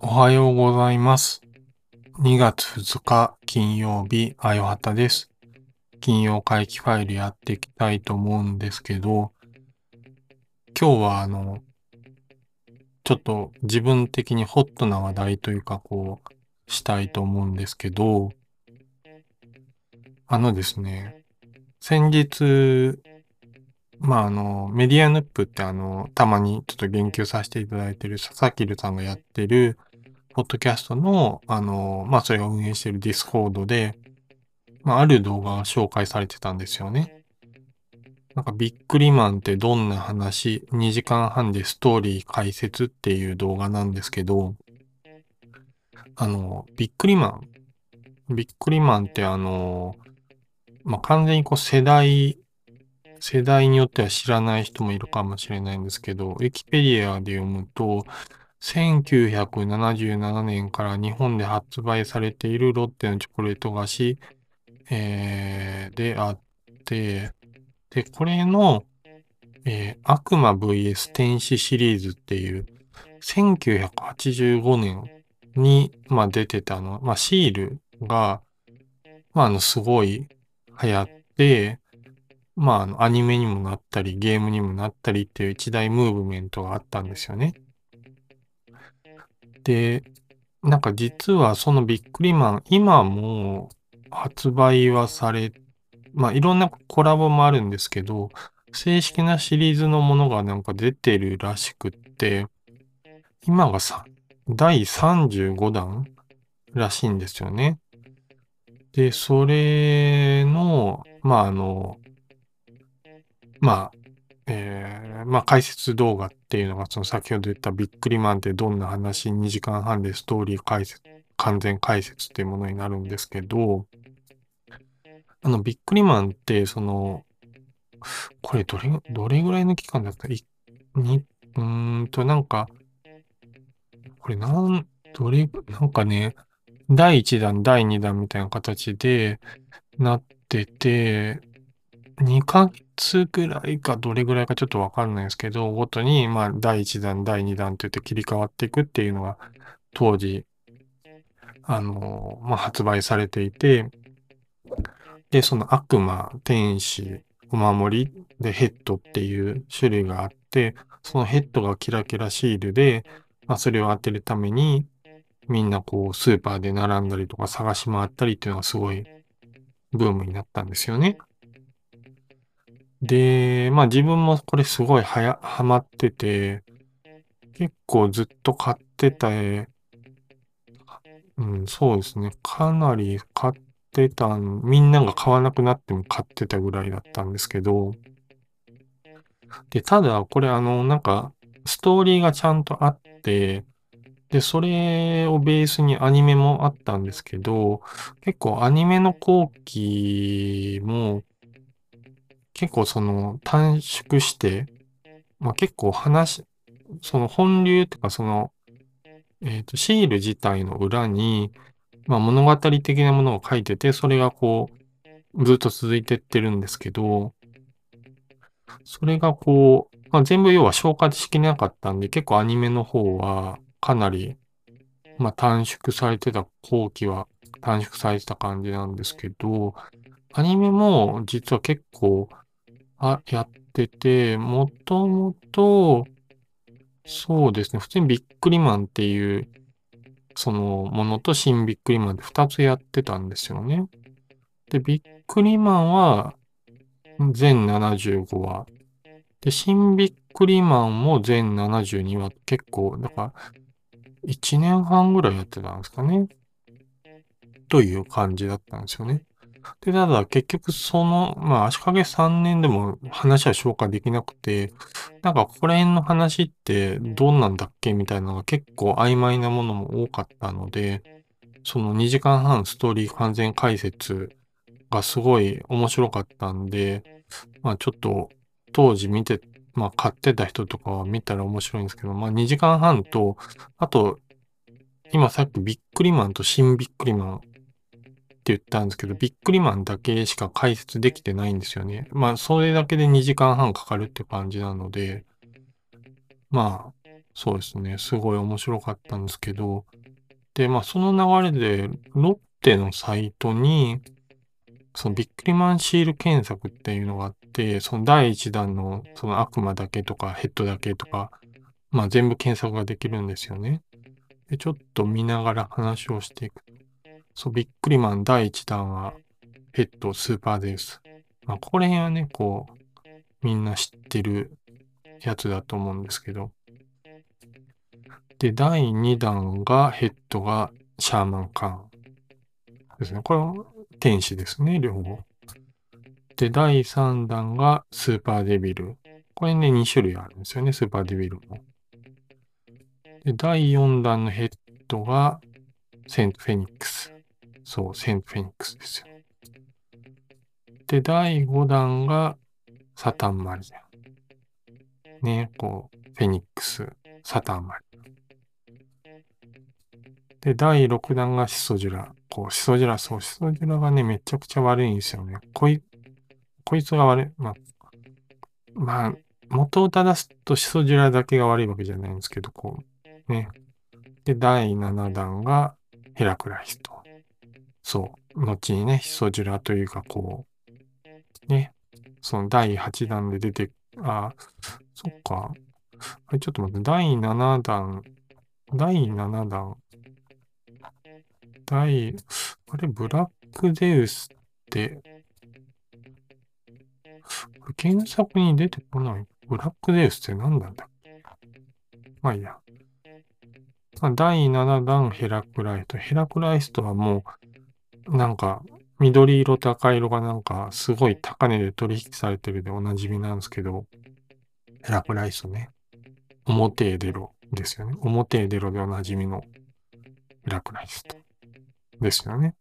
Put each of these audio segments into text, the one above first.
おはようございます。2月2日金曜日、あよはたです。金曜回帰ファイルやっていきたいと思うんですけど、今日はあの、ちょっと自分的にホットな話題というかこう、したいと思うんですけど、あのですね、先日、まああの、メディアヌップってあの、たまにちょっと言及させていただいてる佐々木るさんがやってる、ポッドキャストの、あの、まあそれを運営してる Discord で、まあある動画が紹介されてたんですよね。なんかビックリマンってどんな話 ?2 時間半でストーリー解説っていう動画なんですけど、あの、ビックリマン。ビックリマンってあの、まあ完全にこう世代、世代によっては知らない人もいるかもしれないんですけど、ウィキペディアで読むと、1977年から日本で発売されているロッテのチョコレート菓子、えーであって、で、これの、えー悪魔 VS 天使シリーズっていう、1985年に、まあ、出てたの、まあ、シールが、まあ、あの、すごい流行って、まあ、あの、アニメにもなったり、ゲームにもなったりっていう一大ムーブメントがあったんですよね。で、なんか実はそのビックリマン、今も発売はされ、まあいろんなコラボもあるんですけど、正式なシリーズのものがなんか出てるらしくって、今がさ、第35弾らしいんですよね。で、それの、まああの、まあ、えーまあ解説動画っていうのがその先ほど言ったビックリマンってどんな話2時間半でストーリー解説、完全解説っていうものになるんですけど、あのビックリマンってその、これどれ、どれぐらいの期間だった？いに、うーんとなんか、これなん、どれ、なんかね、第1弾、第2弾みたいな形でなってて、2ヶ月ぐらいかどれぐらいかちょっとわかんないですけど、ごとに、まあ、第1弾、第2弾って言って切り替わっていくっていうのが、当時、あの、まあ、発売されていて、で、その悪魔、天使、お守り、で、ヘッドっていう種類があって、そのヘッドがキラキラシールで、まあ、それを当てるために、みんなこう、スーパーで並んだりとか探し回ったりっていうのがすごいブームになったんですよね。で、まあ自分もこれすごいはや、ハマってて、結構ずっと買ってた絵、うん、そうですね。かなり買ってたん、みんなが買わなくなっても買ってたぐらいだったんですけど、で、ただこれあの、なんか、ストーリーがちゃんとあって、で、それをベースにアニメもあったんですけど、結構アニメの後期も、結構その短縮して、まあ結構話、その本流っていうかその、えっと、シール自体の裏に、まあ物語的なものを書いてて、それがこう、ずっと続いてってるんですけど、それがこう、まあ全部要は消化しきれなかったんで、結構アニメの方はかなり、まあ短縮されてた後期は短縮されてた感じなんですけど、アニメも実は結構、あ、やってて、もともと、そうですね、普通にビックリマンっていう、そのものと新ビックリマンって2つやってたんですよね。で、ビックリマンは全75話。で、新ビックリマンも全72話。結構、だから、1年半ぐらいやってたんですかね。という感じだったんですよね。で、ただ結局その、まあ足掛け3年でも話は消化できなくて、なんかここら辺の話ってどんなんだっけみたいなのが結構曖昧なものも多かったので、その2時間半ストーリー完全解説がすごい面白かったんで、まあちょっと当時見て、まあ買ってた人とかは見たら面白いんですけど、まあ2時間半と、あと、今さっきビックリマンと新ビックリマン言ったんですけど、ビックリマンだけしか解説できてないんですよね。まあ、それだけで2時間半かかるって感じなので、まあ、そうですね。すごい面白かったんですけど、で、まあ、その流れで、ロッテのサイトに、そのビックリマンシール検索っていうのがあって、その第1弾のその悪魔だけとかヘッドだけとか、まあ全部検索ができるんですよね。で、ちょっと見ながら話をしていく。そう、ビックリマン第1弾はヘッドスーパーです。まあここら辺はね、こう、みんな知ってるやつだと思うんですけど。で、第2弾がヘッドがシャーマンカーンですね。これは天使ですね、両方。で、第3弾がスーパーデビル。これね、2種類あるんですよね、スーパーデビルも。で、第4弾のヘッドがセントフェニックス。そう、セントフェニックスですよ。で、第5弾がサタンマリア。ね、こう、フェニックス、サタンマリア。で、第6弾がシソジュラ。こう、シソジュラ、そう、シソジュラがね、めちゃくちゃ悪いんですよね。こい、こいつが悪い。まあ、まあ、元を正すとシソジュラだけが悪いわけじゃないんですけど、こう、ね。で、第7弾がヘラクライスト。そう。後にね、シソジュラというか、こう、ね。その第8弾で出て、あ、そっか。あれ、ちょっと待って、第7弾、第7弾、第、あれ、ブラックゼウスって、検索に出てこない。ブラックゼウスって何なんだまあいいや。第7弾ヘラクライト。ヘラクライストはもう、なんか、緑色と赤色がなんか、すごい高値で取引されてるでおなじみなんですけど、ヘラクライストね。表へ出ろですよね。表へ出ろでおなじみのヘラクライストですよね。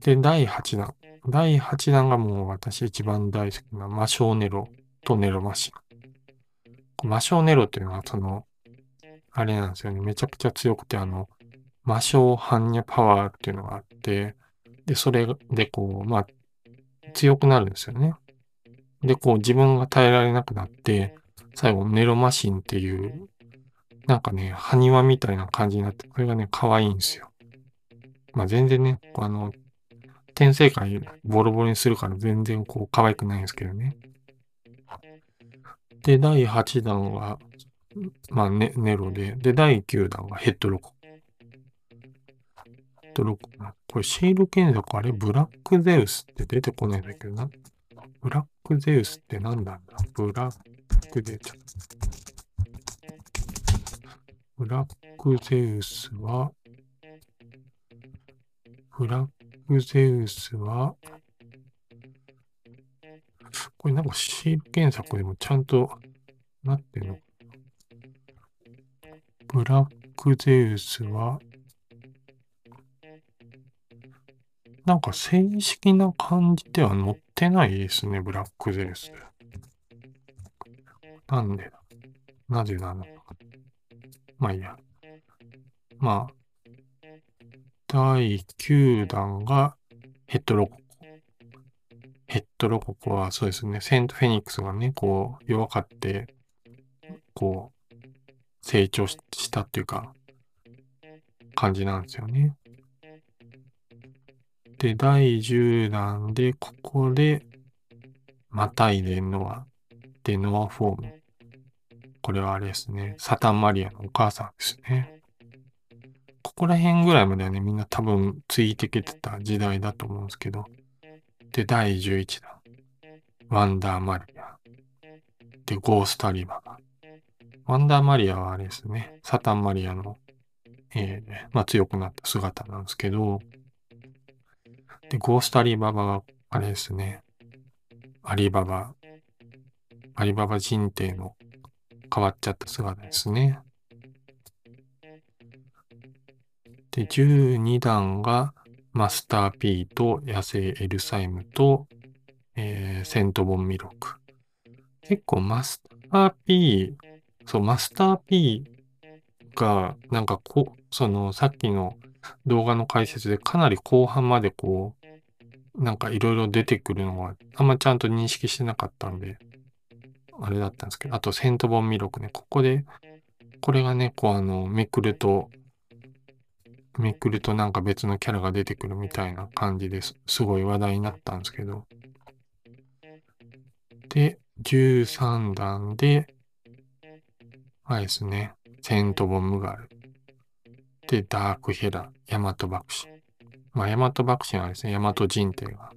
で、第8弾。第8弾がもう私一番大好きな魔性ネロとネロマシン。魔性ネロっていうのはその、あれなんですよね。めちゃくちゃ強くて、あの、魔性般若パワーっていうのがあって、で、それでこう、まあ、強くなるんですよね。で、こう自分が耐えられなくなって、最後ネロマシンっていう、なんかね、埴輪みたいな感じになって、これがね、可愛いんですよ。まあ全然ね、あの、転生界ボロボロにするから全然こう可愛くないんですけどね。で、第8弾は、まあネネロで、で、第9弾がヘッドロコ。ヘッドロコ。これシール検索あれブラックゼウスって出てこないんだけどな。ブラックゼウスって何なんだ？ブラックゼウス。ブラックゼウスは、ブラックゼウスは、これなんかシール検索でもちゃんとなってるの？ブラックゼウスは、なんか正式な感じでは載ってないですね、ブラックゼウス。なんでなぜなのか。まあいいや。まあ、第9弾がヘッドロココ。ヘッドロココはそうですね、セントフェニックスがね、こう弱かって、こう成長したっていうか、感じなんですよね。で、第10弾で、ここで、またいでノア、で、ノアフォーム。これはあれですね、サタンマリアのお母さんですね。ここら辺ぐらいまではね、みんな多分ついてきてた時代だと思うんですけど。で、第11弾。ワンダーマリア。で、ゴースタリバー。ワンダーマリアはあれですね。サタンマリアの、えー、まあ強くなった姿なんですけど。で、ゴースタリババがあれですね。アリババ。アリババ人帝の変わっちゃった姿ですね。で、12弾がマスター P と野生エルサイムと、えー、セントボンミロク。結構マスター P、そう、マスター P が、なんかこう、その、さっきの動画の解説でかなり後半までこう、なんかいろいろ出てくるのは、あんまちゃんと認識してなかったんで、あれだったんですけど、あと、セントボンミロクね、ここで、これがね、こうあの、めくると、めくるとなんか別のキャラが出てくるみたいな感じです。すごい話題になったんですけど。で、13段で、あれですね、セントボムガル。で、ダークヘラ、ヤマトバクシ。まあ、ヤマトバクシはですね、ヤマト人帝が、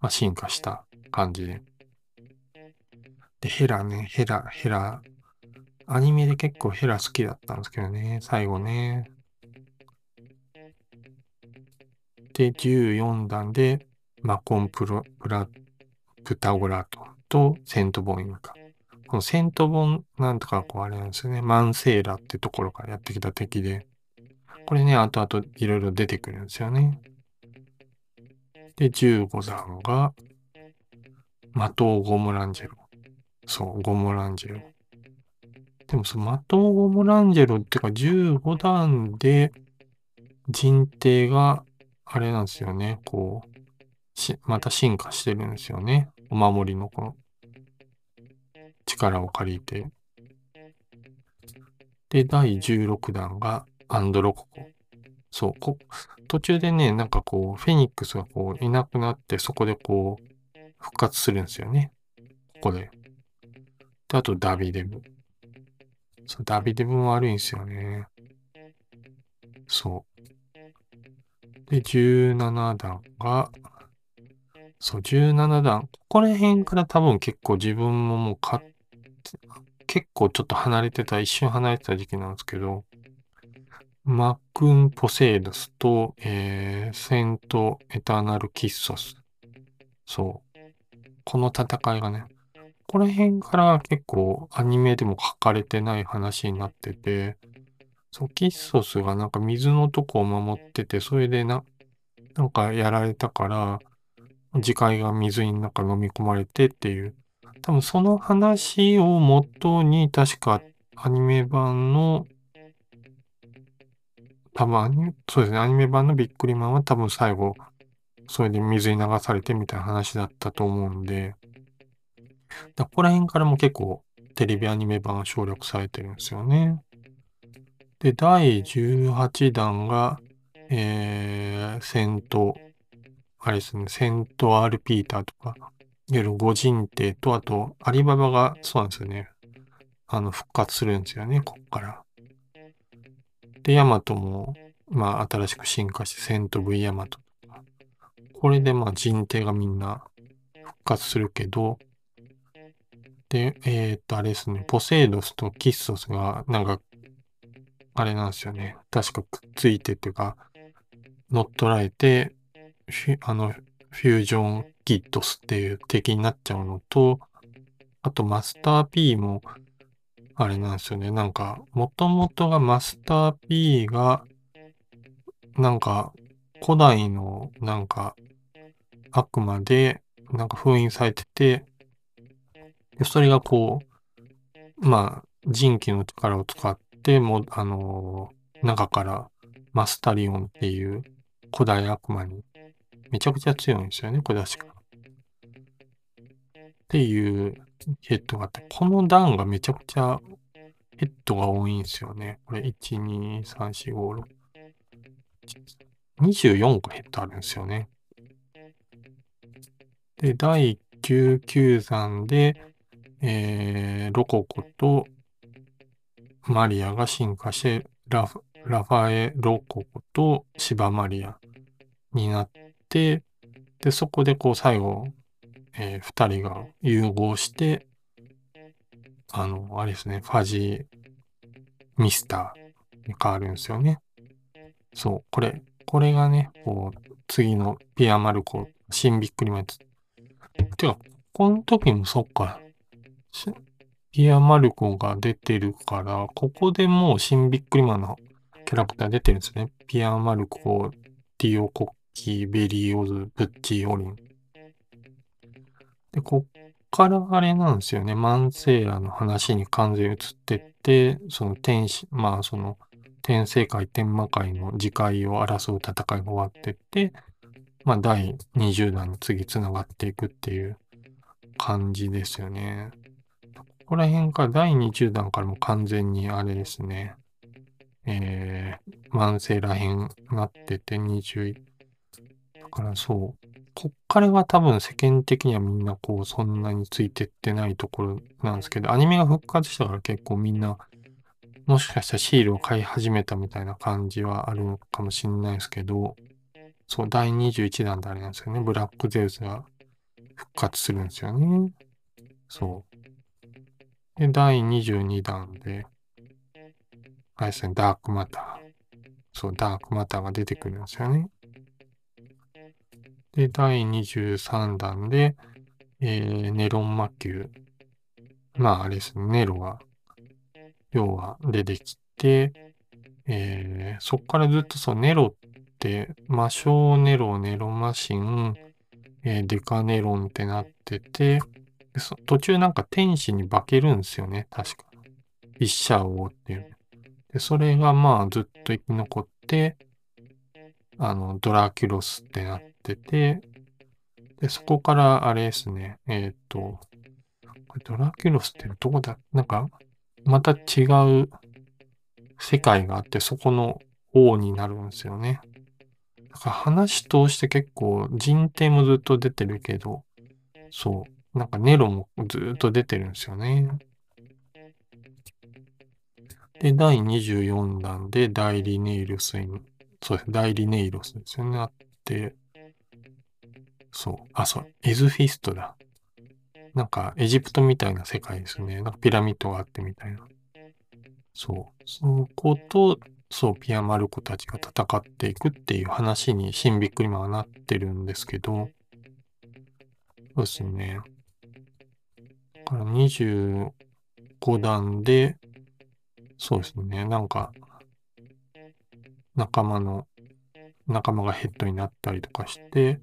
まあ、進化した感じで。で、ヘラね、ヘラ、ヘラ。アニメで結構ヘラ好きだったんですけどね、最後ね。で、14段で、マコンプロ、プラ、プタゴラトとセントボンインか。このセントボンなんとかこうあれなんですよね。マンセーラってところからやってきた敵で。これね、後々いろいろ出てくるんですよね。で、15段が、マトー・ゴムランジェロ。そう、ゴムランジェロ。でもそのマトー・ゴムランジェロっていうか15段で人帝があれなんですよね。こう、し、また進化してるんですよね。お守りのこの力を借りて。で、第16弾がアンドロココ。そう、こ、途中でね、なんかこう、フェニックスがこう、いなくなって、そこでこう、復活するんですよね。ここで。で、あとダビデブ。そう、ダビデブも悪いんですよね。そう。で、17弾が、そう、17弾。ここら辺から多分結構自分ももう買って、結構ちょっと離れてた、一瞬離れてた時期なんですけど、マックン・ポセイドスと、えー、セント・エターナル・キッソス。そう。この戦いがね、この辺から結構アニメでも書かれてない話になってて、そう、キッソスがなんか水のとこを守ってて、それでな、なんかやられたから、次回が水になんか飲み込まれてっていう、多分その話をもとに確かアニメ版の多分アニ、そうですね、アニメ版のビックリマンは多分最後、それで水に流されてみたいな話だったと思うんで、だここら辺からも結構テレビアニメ版は省略されてるんですよね。で、第18弾が、えー、戦闘、あれですね、セント・アル・ピーターとか、いわゆる五人帝と、あと、アリババが、そうなんですよね。あの、復活するんですよね、こっから。で、ヤマトも、まあ、新しく進化して、セント V ヤマトとか。これで、まあ、人帝がみんな復活するけど、で、えー、っと、あれですね、ポセイドスとキッソスが、なんか、あれなんですよね。確かくっついてっていうか、乗っ取られて、あの、フュージョンキットスっていう敵になっちゃうのと、あとマスター P も、あれなんですよね。なんか、もともとがマスター P が、なんか、古代の、なんか、悪魔で、なんか封印されてて、それがこう、まあ、人気の力を使って、も、あのー、中からマスタリオンっていう古代悪魔に、めちゃくちゃ強いんですよね、これ確か。っていうヘッドがあって、この段がめちゃくちゃヘッドが多いんですよね。これ、1、2、3、4、5、6、24個ヘッドあるんですよね。で、第99弾で、えー、ロココとマリアが進化してラフ、ラファエ・ロココとシバマリアになって、で、そこでこう最後、えー、二人が融合して、あの、あれですね、ファジーミスターに変わるんですよね。そう、これ、これがね、こう、次のピアマルコ、新ビックリマンツ。てか、この時もそっか、ピアマルコが出てるから、ここでもう新ビックリマンのキャラクター出てるんですね。ピアマルコ、ディオコッキー、ベリーオズ、ブッチー、オリン。で、こっからあれなんですよね。マンセーラの話に完全に移ってって、その天使、まあその天聖界天魔界の次回を争う戦いが終わってって、まあ第20弾に次繋がっていくっていう感じですよね。ここら辺から第20弾からも完全にあれですね。えー、慢性ら辺なってて21。だからそう。こっからが多分世間的にはみんなこうそんなについてってないところなんですけど、アニメが復活したから結構みんなもしかしたらシールを買い始めたみたいな感じはあるのかもしれないですけど、そう、第21弾であれなんですよね。ブラックゼウスが復活するんですよね。そう。で、第22弾で、あれですね、ダークマター。そう、ダークマターが出てくるんですよね。で、第23弾で、えー、ネロン魔球。まあ、あれですね、ネロが要は出てきて、えー、そっからずっとそう、ネロって、魔性ネロ、ネロマシン、えー、デカネロンってなってて、そ途中なんか天使に化けるんですよね、確か。一社王っていう。で、それがまあずっと生き残って、あの、ドラキュロスってなってて、で、そこからあれですね、えっ、ー、と、これドラキュロスってどこだ？なんか、また違う世界があって、そこの王になるんですよね。だか話通して結構人定もずっと出てるけど、そう。なんかネロもずっと出てるんですよね。で、第24弾で代理ネイルスに、そうです。代理ネイロスですよね。あって、そう。あ、そう。エズフィストだ。なんかエジプトみたいな世界ですね。なんかピラミッドがあってみたいな。そう。そこと、そう、ピアマルコたちが戦っていくっていう話にシンビックリマンはなってるんですけど、そうですね。から25段で、そうですね。なんか、仲間の、仲間がヘッドになったりとかして、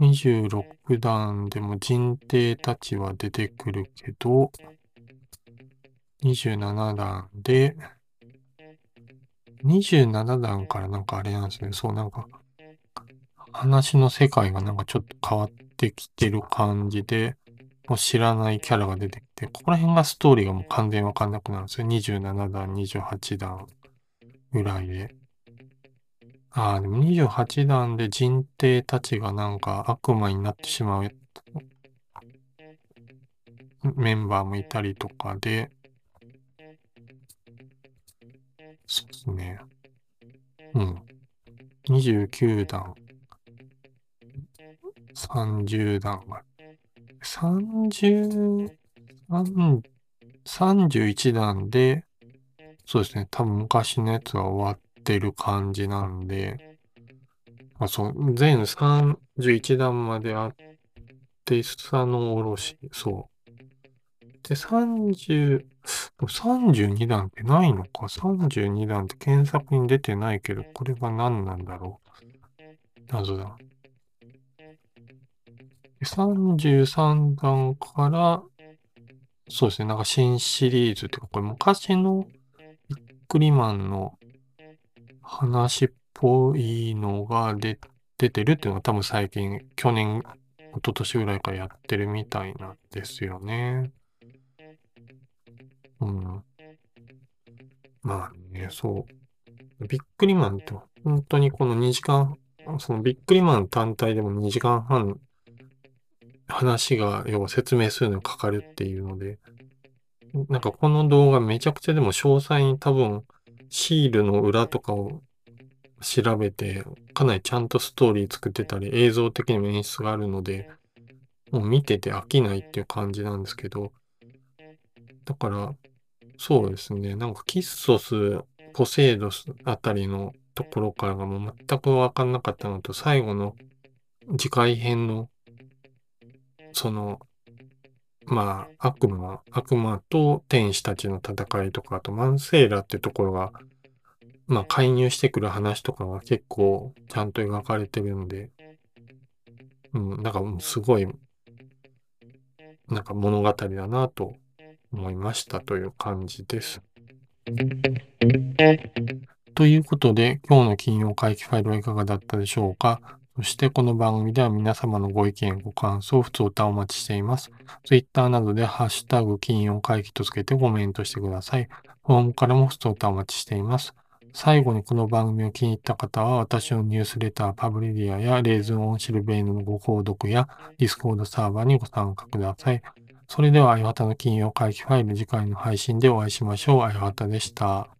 26段でも人帝たちは出てくるけど、27段で、27段からなんかあれなんですね。そうなんか、話の世界がなんかちょっと変わってきてる感じで、もう知らないキャラが出てきて、ここら辺がストーリーがもう完全わかんなくなるんですよ。27段、28段ぐらいで。ああ、でも28段で人帝たちがなんか悪魔になってしまうメンバーもいたりとかで、そうですね。うん。29段、30段が、30、31段で、そうですね。多分昔のやつは終わってる感じなんで、あ、そう、全31段まであって、下のおろし、そう。で、30、32段ってないのか ?32 段って検索に出てないけど、これが何なんだろう？謎だ。33段から、そうですね、なんか新シリーズっていうか、これ昔のビックリマンの話っぽいのが出出てるっていうのが多分最近、去年、一昨年ぐらいからやってるみたいなんですよね。うん。まあね、そう。ビックリマンって本当にこの2時間、そのビックリマン単体でも2時間半話が要は説明するのにかかるっていうので、なんかこの動画めちゃくちゃでも詳細に多分シールの裏とかを調べて、かなりちゃんとストーリー作ってたり、映像的にも演出があるので、もう見てて飽きないっていう感じなんですけど、だから、そうですね、なんかキッソス、ポセイドスあたりのところからがもう全くわかんなかったのと、最後の次回編の、その、まあ、悪魔、悪魔と天使たちの戦いとか、あとマンセーラってところが、まあ、介入してくる話とかが結構ちゃんと描かれてるんで、うん、なんかすごい、なんか物語だなと思いましたという感じです。ということで、今日の金曜怪奇ファイルはいかがだったでしょうか？そしてこの番組では皆様のご意見、ご感想、ふつおたをお待ちしています。Twitter などでハッシュタグ金曜怪奇とつけてコメントしてください。フォームからもふつおたをお待ちしています。最後にこの番組を気に入った方は、私のニュースレター、 Publidia やレーズンオンシルベーヌのご購読や、 Discord サーバーにご参加ください。それでは、あやはたの金曜怪奇ファイル次回の配信でお会いしましょう。あやはたでした。